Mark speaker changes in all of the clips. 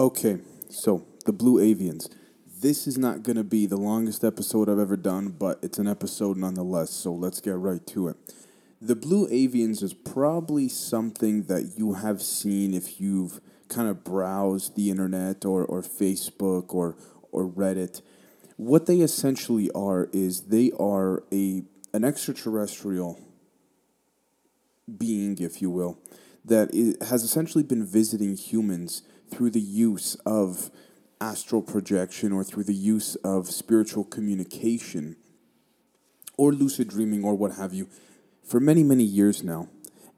Speaker 1: Okay, so the Blue Avians. This is not going to be the longest episode I've ever done, but it's an episode nonetheless, so let's get right to it. The Blue Avians is probably something that you have seen if you've kind of browsed the internet or, or Facebook or, or Reddit. What they essentially are is they are a an extraterrestrial being, if you will, that has essentially been visiting humans through the use of astral projection or through the use of spiritual communication or lucid dreaming or what have you for many, many years now.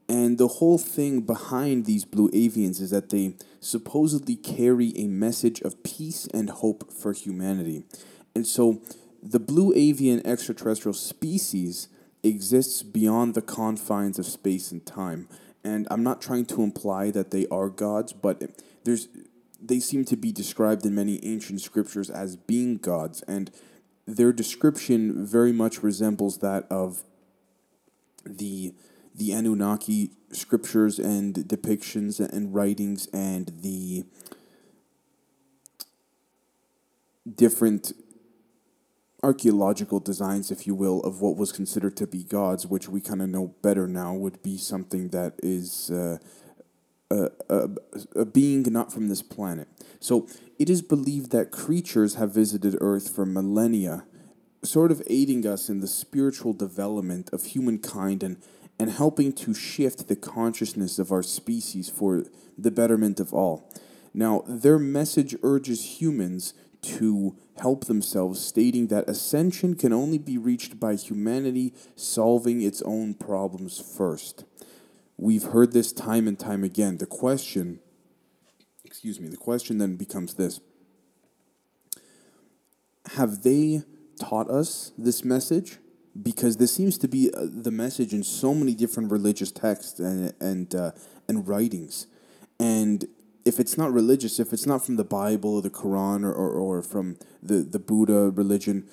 Speaker 1: And the whole thing behind these blue avians is that they supposedly carry a message of peace and hope for humanity. And so the blue avian extraterrestrial species exists beyond the confines of space and time. And I'm not trying to imply that they are gods, but there's they seem to be described in many ancient scriptures as being gods, and their description very much resembles that of the the Anunnaki scriptures and depictions and writings and the different archaeological designs, if you will, of what was considered to be gods, which we kind of know better now would be something that is uh, a, a, a being not from this planet. So it is believed that creatures have visited Earth for millennia, sort of aiding us in the spiritual development of humankind and, and helping to shift the consciousness of our species for the betterment of all. Now, their message urges humans to help themselves, stating that ascension can only be reached by humanity solving its own problems first. We've heard this time and time again. The question, excuse me, the question then becomes this Have they taught us this message? Because this seems to be uh, the message in so many different religious texts and, and, uh, and writings. And if it's not religious, if it's not from the Bible or the Quran or, or, or from the, the Buddha religion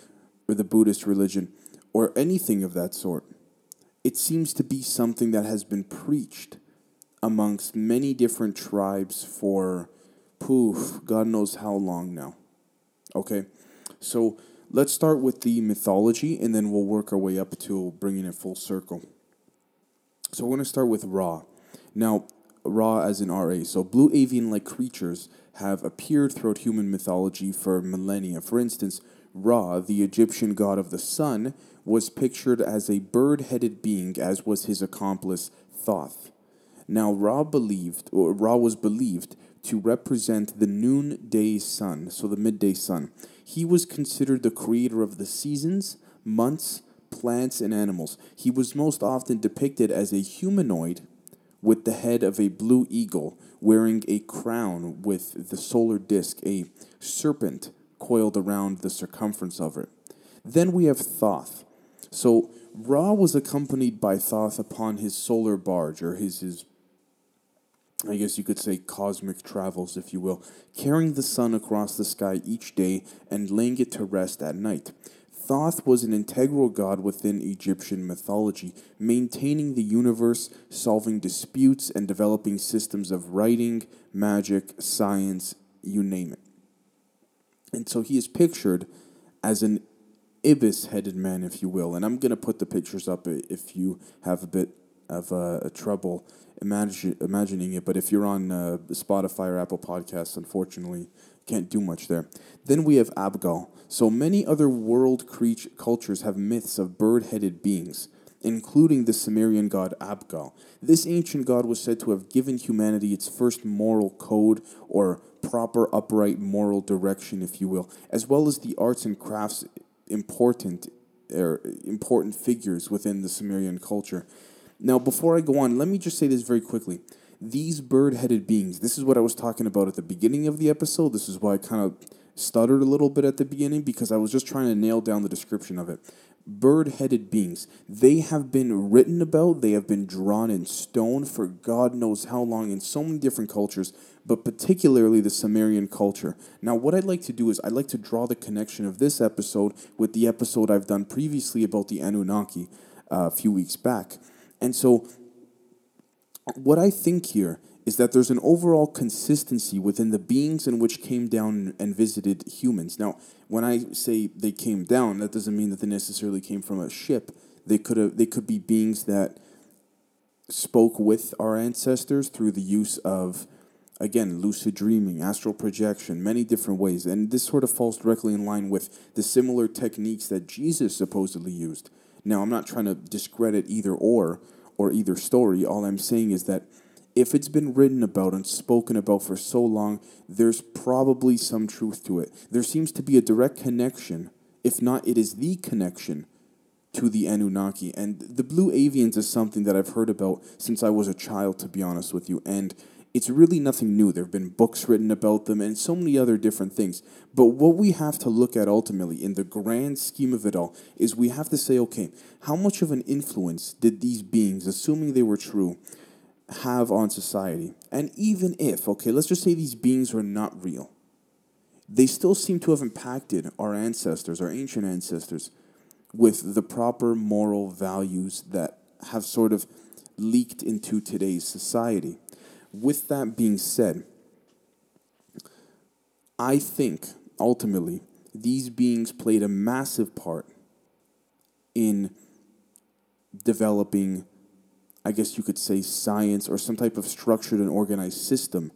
Speaker 1: or the Buddhist religion or anything of that sort, it seems to be something that has been preached amongst many different tribes for poof, God knows how long now. Okay, so let's start with the mythology and then we'll work our way up to bringing it full circle. So we're going to start with Ra. Now, Ra as in RA. So blue avian like creatures have appeared throughout human mythology for millennia. For instance, Ra, the Egyptian god of the sun, was pictured as a bird headed being, as was his accomplice Thoth. Now, Ra believed, or Ra was believed to represent the noonday sun, so the midday sun. He was considered the creator of the seasons, months, plants, and animals. He was most often depicted as a humanoid with the head of a blue eagle, wearing a crown with the solar disk, a serpent coiled around the circumference of it. Then we have Thoth. So Ra was accompanied by Thoth upon his solar barge, or his, his I guess you could say cosmic travels, if you will, carrying the sun across the sky each day and laying it to rest at night. Thoth was an integral god within Egyptian mythology, maintaining the universe, solving disputes, and developing systems of writing, magic, science, you name it. And so he is pictured as an ibis headed man, if you will. And I'm going to put the pictures up if you have a bit of uh, a trouble imagine, imagining it. But if you're on uh, Spotify or Apple Podcasts, unfortunately, can't do much there. Then we have Abgal. So many other world creature cultures have myths of bird headed beings, including the Sumerian god Abgal. This ancient god was said to have given humanity its first moral code or proper upright moral direction, if you will, as well as the arts and crafts important er, important figures within the Sumerian culture. Now, before I go on, let me just say this very quickly. These bird headed beings, this is what I was talking about at the beginning of the episode. This is why I kind of stuttered a little bit at the beginning because I was just trying to nail down the description of it. Bird headed beings, they have been written about, they have been drawn in stone for God knows how long in so many different cultures, but particularly the Sumerian culture. Now, what I'd like to do is I'd like to draw the connection of this episode with the episode I've done previously about the Anunnaki uh, a few weeks back. And so, what I think here is that there's an overall consistency within the beings in which came down and visited humans. Now, when I say they came down, that doesn't mean that they necessarily came from a ship. They could have they could be beings that spoke with our ancestors through the use of again lucid dreaming astral projection many different ways and this sort of falls directly in line with the similar techniques that jesus supposedly used now i'm not trying to discredit either or or either story all i'm saying is that if it's been written about and spoken about for so long there's probably some truth to it there seems to be a direct connection if not it is the connection to the Anunnaki. And the blue avians is something that I've heard about since I was a child, to be honest with you. And it's really nothing new. There have been books written about them and so many other different things. But what we have to look at ultimately, in the grand scheme of it all, is we have to say, okay, how much of an influence did these beings, assuming they were true, have on society? And even if, okay, let's just say these beings were not real, they still seem to have impacted our ancestors, our ancient ancestors, with the proper moral values that have sort of leaked into today's society. With that being said, I think ultimately these beings played a massive part in developing, I guess you could say, science or some type of structured and organized system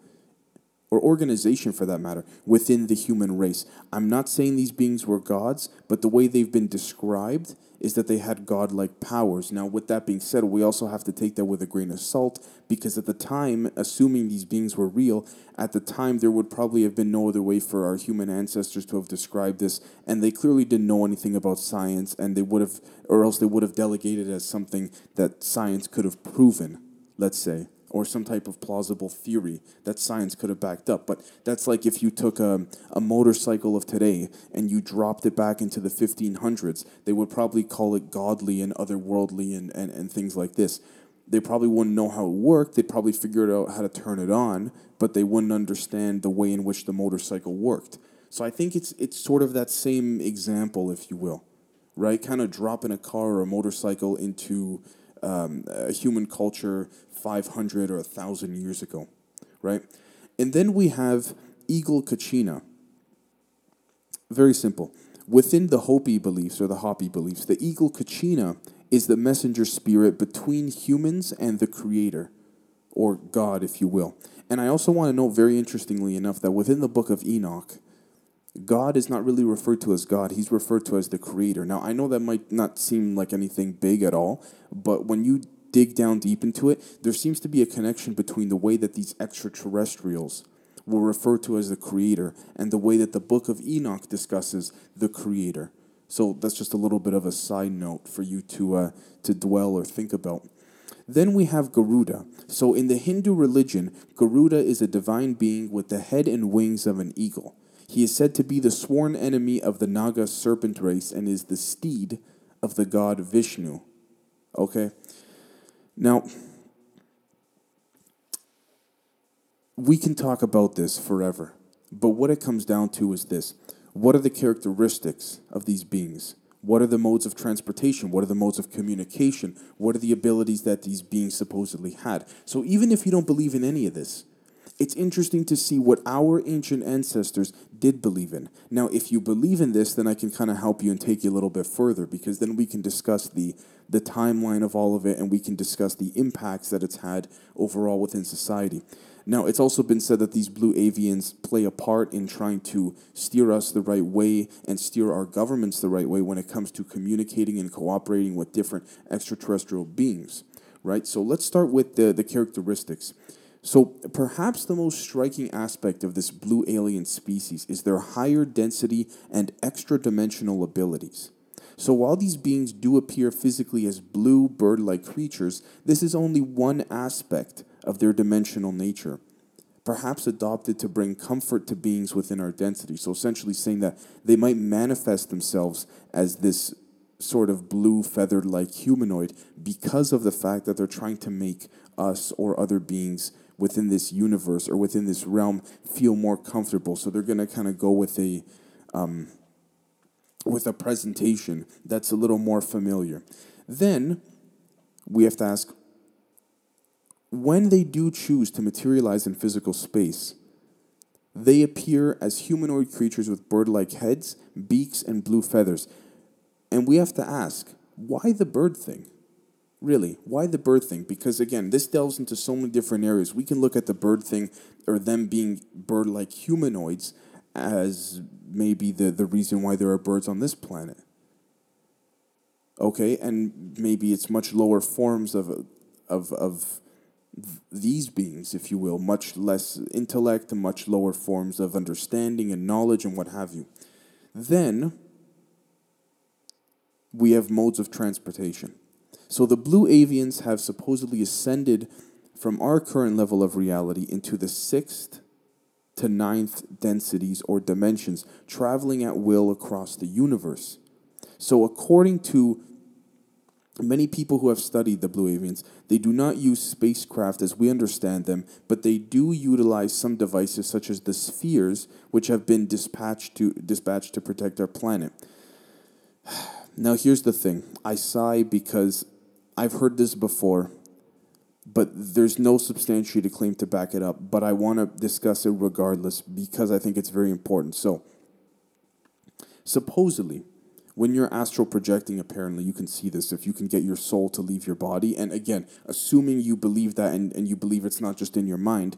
Speaker 1: or organization for that matter, within the human race. I'm not saying these beings were gods, but the way they've been described is that they had godlike powers. Now, with that being said, we also have to take that with a grain of salt because at the time, assuming these beings were real, at the time there would probably have been no other way for our human ancestors to have described this, and they clearly didn't know anything about science, and they would have, or else they would have delegated as something that science could have proven, let's say or some type of plausible theory that science could have backed up. But that's like if you took a, a motorcycle of today and you dropped it back into the 1500s, they would probably call it godly and otherworldly and, and, and things like this. They probably wouldn't know how it worked. They'd probably figure out how to turn it on, but they wouldn't understand the way in which the motorcycle worked. So I think it's it's sort of that same example, if you will, right? Kind of dropping a car or a motorcycle into um, a human culture 500 or 1,000 years ago, right? And then we have Eagle Kachina. Very simple. Within the Hopi beliefs or the Hopi beliefs, the Eagle Kachina is the messenger spirit between humans and the Creator, or God, if you will. And I also want to note, very interestingly enough, that within the book of Enoch, God is not really referred to as God. He's referred to as the creator. Now, I know that might not seem like anything big at all, but when you dig down deep into it, there seems to be a connection between the way that these extraterrestrials were referred to as the creator and the way that the book of Enoch discusses the creator. So that's just a little bit of a side note for you to uh, to dwell or think about. Then we have Garuda. So in the Hindu religion, Garuda is a divine being with the head and wings of an eagle. He is said to be the sworn enemy of the Naga serpent race and is the steed of the god Vishnu. Okay? Now, we can talk about this forever, but what it comes down to is this what are the characteristics of these beings? What are the modes of transportation? What are the modes of communication? What are the abilities that these beings supposedly had? So, even if you don't believe in any of this, it's interesting to see what our ancient ancestors did believe in. Now, if you believe in this, then I can kind of help you and take you a little bit further because then we can discuss the the timeline of all of it and we can discuss the impacts that it's had overall within society. Now, it's also been said that these blue avians play a part in trying to steer us the right way and steer our governments the right way when it comes to communicating and cooperating with different extraterrestrial beings, right? So let's start with the, the characteristics. So, perhaps the most striking aspect of this blue alien species is their higher density and extra dimensional abilities. So, while these beings do appear physically as blue bird like creatures, this is only one aspect of their dimensional nature, perhaps adopted to bring comfort to beings within our density. So, essentially, saying that they might manifest themselves as this sort of blue feathered like humanoid because of the fact that they're trying to make us or other beings within this universe or within this realm feel more comfortable. So they're going to kind of go with a um, with a presentation that's a little more familiar. Then we have to ask when they do choose to materialize in physical space, they appear as humanoid creatures with bird like heads, beaks, and blue feathers. And we have to ask, why the bird thing? Really, why the bird thing? Because again, this delves into so many different areas. We can look at the bird thing or them being bird like humanoids as maybe the, the reason why there are birds on this planet. Okay, and maybe it's much lower forms of, of, of these beings, if you will, much less intellect and much lower forms of understanding and knowledge and what have you. Then we have modes of transportation. So the blue avians have supposedly ascended from our current level of reality into the sixth to ninth densities or dimensions, traveling at will across the universe. So, according to many people who have studied the blue avians, they do not use spacecraft as we understand them, but they do utilize some devices such as the spheres, which have been dispatched to dispatched to protect our planet. Now, here's the thing: I sigh because I've heard this before, but there's no substantiated claim to back it up. But I want to discuss it regardless because I think it's very important. So, supposedly, when you're astral projecting, apparently you can see this if you can get your soul to leave your body. And again, assuming you believe that and, and you believe it's not just in your mind,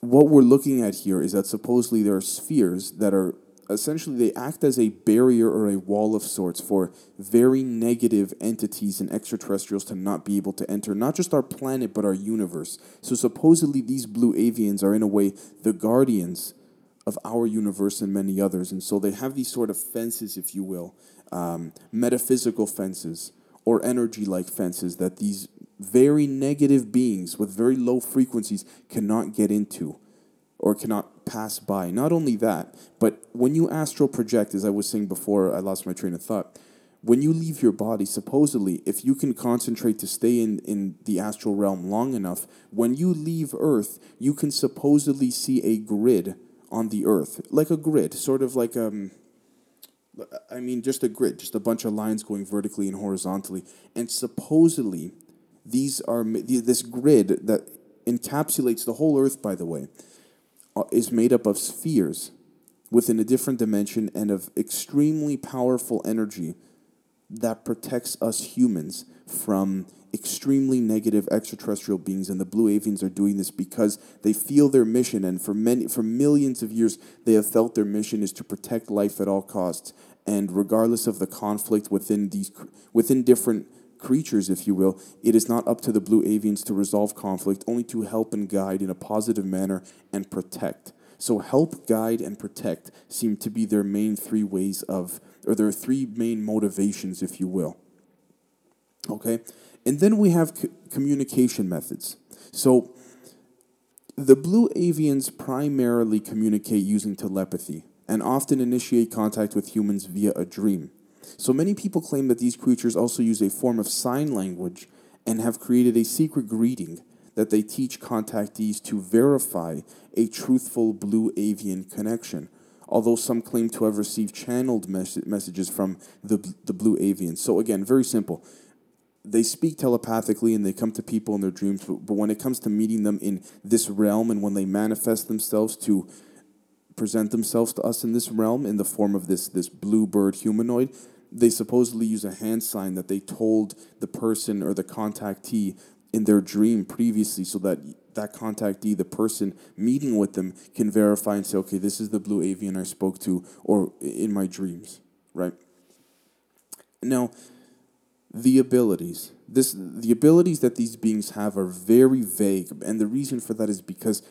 Speaker 1: what we're looking at here is that supposedly there are spheres that are essentially they act as a barrier or a wall of sorts for very negative entities and extraterrestrials to not be able to enter not just our planet but our universe. So supposedly these blue avians are in a way the guardians of our universe and many others, and so they have these sort of fences, if you will, um, metaphysical fences or energy-like fences that these very negative beings with very low frequencies cannot get into or cannot pass by. Not only that, but when you astral project, as I was saying before, I lost my train of thought. When you leave your body, supposedly, if you can concentrate to stay in, in the astral realm long enough, when you leave Earth, you can supposedly see a grid on the Earth, like a grid, sort of like um. I mean, just a grid, just a bunch of lines going vertically and horizontally, and supposedly, these are this grid that encapsulates the whole Earth. By the way, Uh, is made up of spheres within a different dimension and of extremely powerful energy that protects us humans from extremely negative extraterrestrial beings. And the blue avians are doing this because they feel their mission. And for many for millions of years they have felt their mission is to protect life at all costs. And regardless of the conflict within these within different creatures, if you will, it is not up to the blue avians to resolve conflict, only to help and guide in a positive manner and protect. So, help, guide, and protect seem to be their main three ways of, or their three main motivations, if you will. Okay? And then we have c- communication methods. So, the blue avians primarily communicate using telepathy and often initiate contact with humans via a dream. So many people claim that these creatures also use a form of sign language and have created a secret greeting that they teach contactees to verify a truthful blue avian connection. Although some claim to have received channeled mes- messages from the, the blue avians. So, again, very simple. They speak telepathically and they come to people in their dreams, but, but when it comes to meeting them in this realm and when they manifest themselves to present themselves to us in this realm in the form of this, this blue bird humanoid, they supposedly use a hand sign that they told the person or the contactee in their dream previously so that that contactee, the person meeting with them, can verify and say, okay, this is the blue avian I spoke to or in my dreams, right? Now, the abilities. This the abilities that these beings have are very vague, and the reason for that is because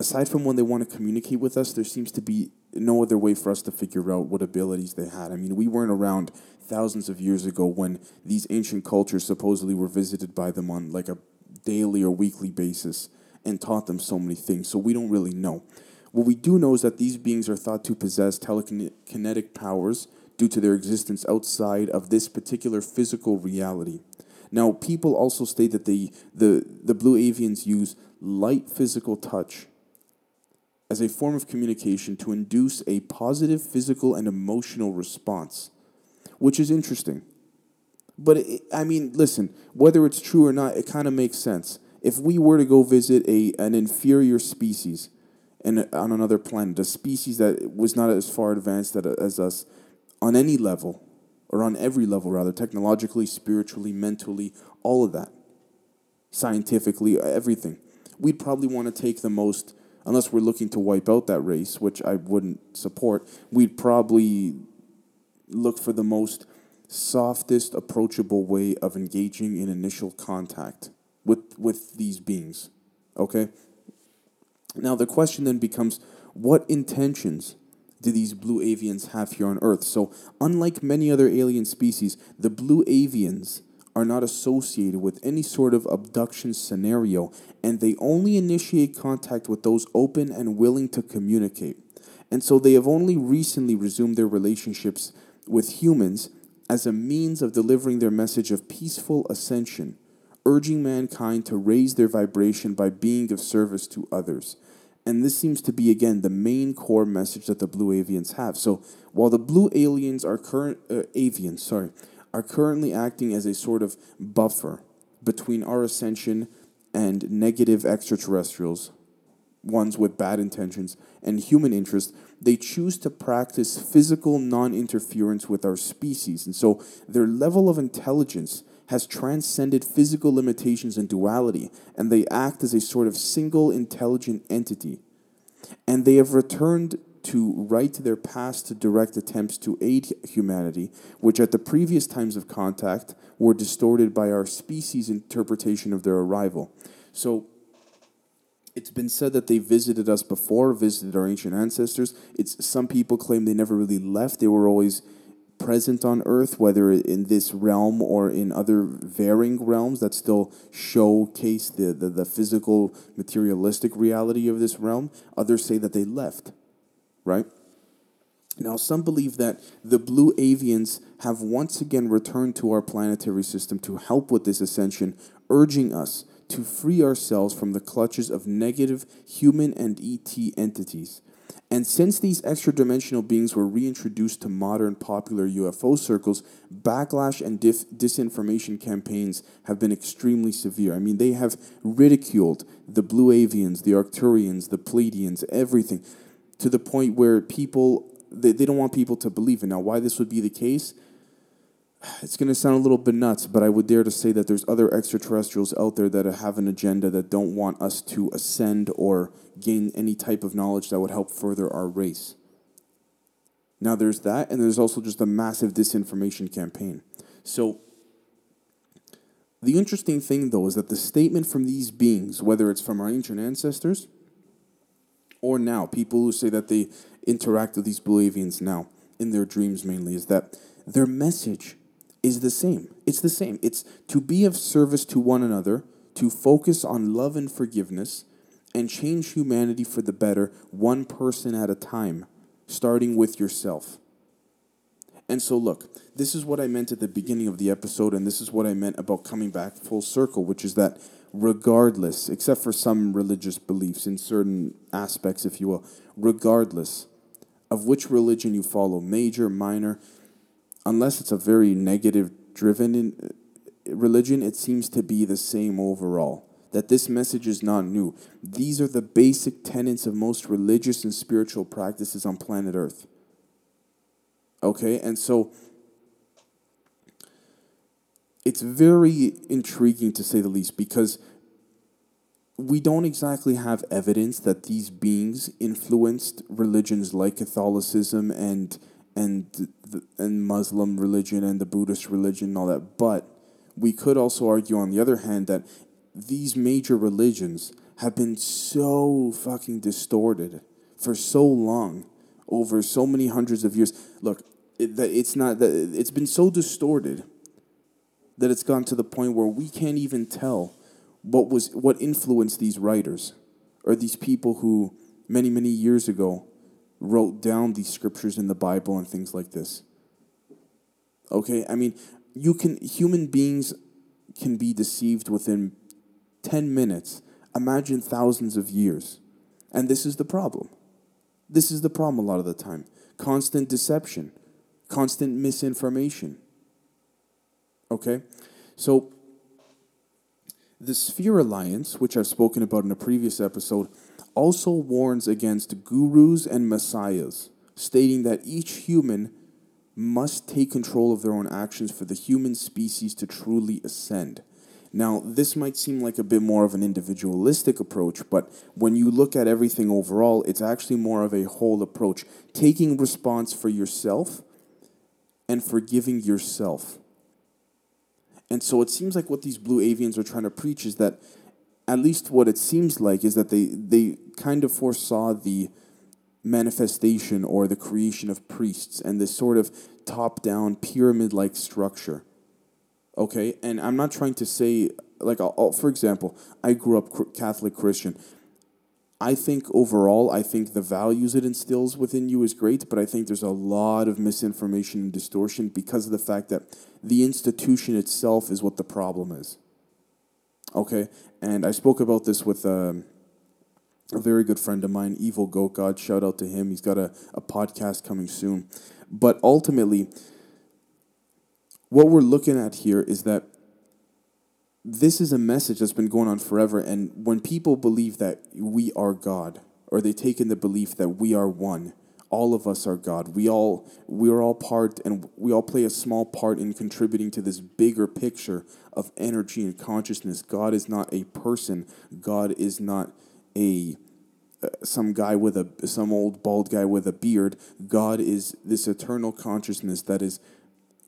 Speaker 1: aside from when they want to communicate with us, there seems to be no other way for us to figure out what abilities they had. I mean, we weren't around thousands of years ago when these ancient cultures supposedly were visited by them on like a daily or weekly basis and taught them so many things. So we don't really know. What we do know is that these beings are thought to possess telekinetic powers due to their existence outside of this particular physical reality. Now, people also state that they, the, the blue avians use light physical touch as a form of communication to induce a positive physical and emotional response, which is interesting. But it, I mean, listen, whether it's true or not, it kind of makes sense. If we were to go visit a an inferior species, and on another planet, a species that was not as far advanced as us, on any level, or on every level rather, technologically, spiritually, mentally, all of that, scientifically, everything, we'd probably want to take the most. Unless we're looking to wipe out that race, which I wouldn't support, we'd probably look for the most softest, approachable way of engaging in initial contact with, with these beings. Okay? Now, the question then becomes what intentions do these blue avians have here on Earth? So, unlike many other alien species, the blue avians are not associated with any sort of abduction scenario, and they only initiate contact with those open and willing to communicate. And so they have only recently resumed their relationships with humans as a means of delivering their message of peaceful ascension, urging mankind to raise their vibration by being of service to others. And this seems to be again the main core message that the blue avians have. So while the blue aliens are current uh, avians, sorry, are currently acting as a sort of buffer between our ascension and negative extraterrestrials, ones with bad intentions and human interest, they choose to practice physical non interference with our species. And so their level of intelligence has transcended physical limitations and duality, and they act as a sort of single intelligent entity. And they have returned to right their past to direct attempts to aid humanity, which at the previous times of contact were distorted by our species' interpretation of their arrival. So, it's been said that they visited us before, visited our ancient ancestors. It's some people claim they never really left. They were always present on Earth, whether in this realm or in other varying realms that still showcase the, the, the physical, materialistic reality of this realm. Others say that they left, right? Now, some believe that the blue avians have once again returned to our planetary system to help with this ascension, urging us to free ourselves from the clutches of negative human and ET entities. And since these extra dimensional beings were reintroduced to modern popular UFO circles, backlash and dif- disinformation campaigns have been extremely severe. I mean, they have ridiculed the Blue Avians, the Arcturians, the Pleiadians, everything, to the point where people, they, they don't want people to believe it. Now, why this would be the case it's going to sound a little bit nuts, but I would dare to say that there's other extraterrestrials out there that have an agenda that don't want us to ascend or gain any type of knowledge that would help further our race. Now, there's that, and there's also just a massive disinformation campaign. So, the interesting thing, though, is that the statement from these beings, whether it's from our ancient ancestors or now, people who say that they interact with these blue avians now, in their dreams mainly, is that their message is the same. It's the same. It's to be of service to one another, to focus on love and forgiveness, and change humanity for the better, one person at a time, starting with yourself. And so, look, this is what I meant at the beginning of the episode, and this is what I meant about coming back full circle, which is that regardless, except for some religious beliefs in certain aspects, if you will, regardless of which religion you follow, major, minor, unless it's a very negative driven uh, religion, it seems to be the same overall. That this message is not new. These are the basic tenets of most religious and spiritual practices on planet Earth. Okay, and so it's very intriguing to say the least because we don't exactly have evidence that these beings influenced religions like Catholicism and and the, and Muslim religion and the Buddhist religion and all that. But we could also argue, on the other hand, that these major religions have been so fucking distorted for so long, over so many hundreds of years. Look, it, it's not that it's been so distorted that it's gone to the point where we can't even tell what was what influenced these writers or these people who many many years ago wrote down these scriptures in the Bible and things like this. Okay? I mean, you can human beings can be deceived within 10 minutes. Imagine thousands of years. And this is the problem. This is the problem a lot of the time. Constant deception, constant misinformation. Okay? So, the Sphere Alliance, which I've spoken about in a previous episode, also warns against gurus and messiahs, stating that each human must take control of their own actions for the human species to truly ascend. Now, this might seem like a bit more of an individualistic approach, but when you look at everything overall, it's actually more of a whole approach, taking response for yourself and forgiving yourself. And so it seems like what these blue avians are trying to preach is that, at least what it seems like, is that they, they kind of foresaw the manifestation or the creation of priests and this sort of top down pyramid like structure. Okay, and I'm not trying to say, like, I'll, I'll, for example, I grew up Catholic Christian. I think overall, I think the values it instills within you is great, but I think there's a lot of misinformation and distortion because of the fact that the institution itself is what the problem is. Okay, and I spoke about this with um, a very good friend of mine, Evil Goat God. Shout out to him. He's got a, a podcast coming soon. But ultimately, what we're looking at here is that this is a message that's been going on forever. And when people believe that we are God, or they take in the belief that we are one, all of us are God. We all we are all part and we all play a small part in contributing to this bigger picture of energy and consciousness. God is not a person. God is not a uh, some guy with a some old bald guy with a beard. God is this eternal consciousness that is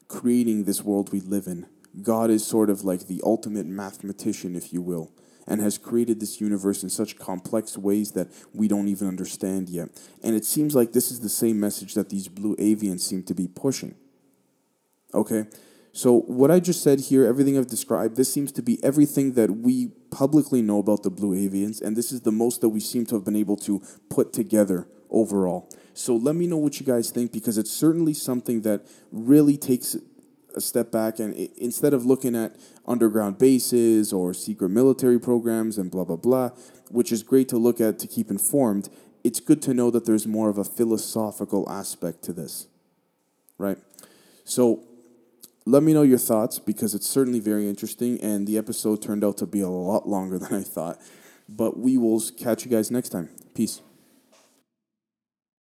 Speaker 1: creating this world we live in. God is sort of like the ultimate mathematician, if you will, and has created this universe in such complex ways that we don't even understand yet. And it seems like this is the same message that these blue avians seem to be pushing. Okay? So, what I just said here, everything I've described, this seems to be everything that we publicly know about the blue avians, and this is the most that we seem to have been able to put together overall. So, let me know what you guys think because it's certainly something that really takes a step back and it, instead of looking at underground bases or secret military programs and blah blah blah, which is great to look at to keep informed, it's good to know that there's more of a philosophical aspect to this. Right? So let me know your thoughts because it's certainly very interesting and the episode turned out to be a lot longer than I thought. But we will catch you guys next time. Peace.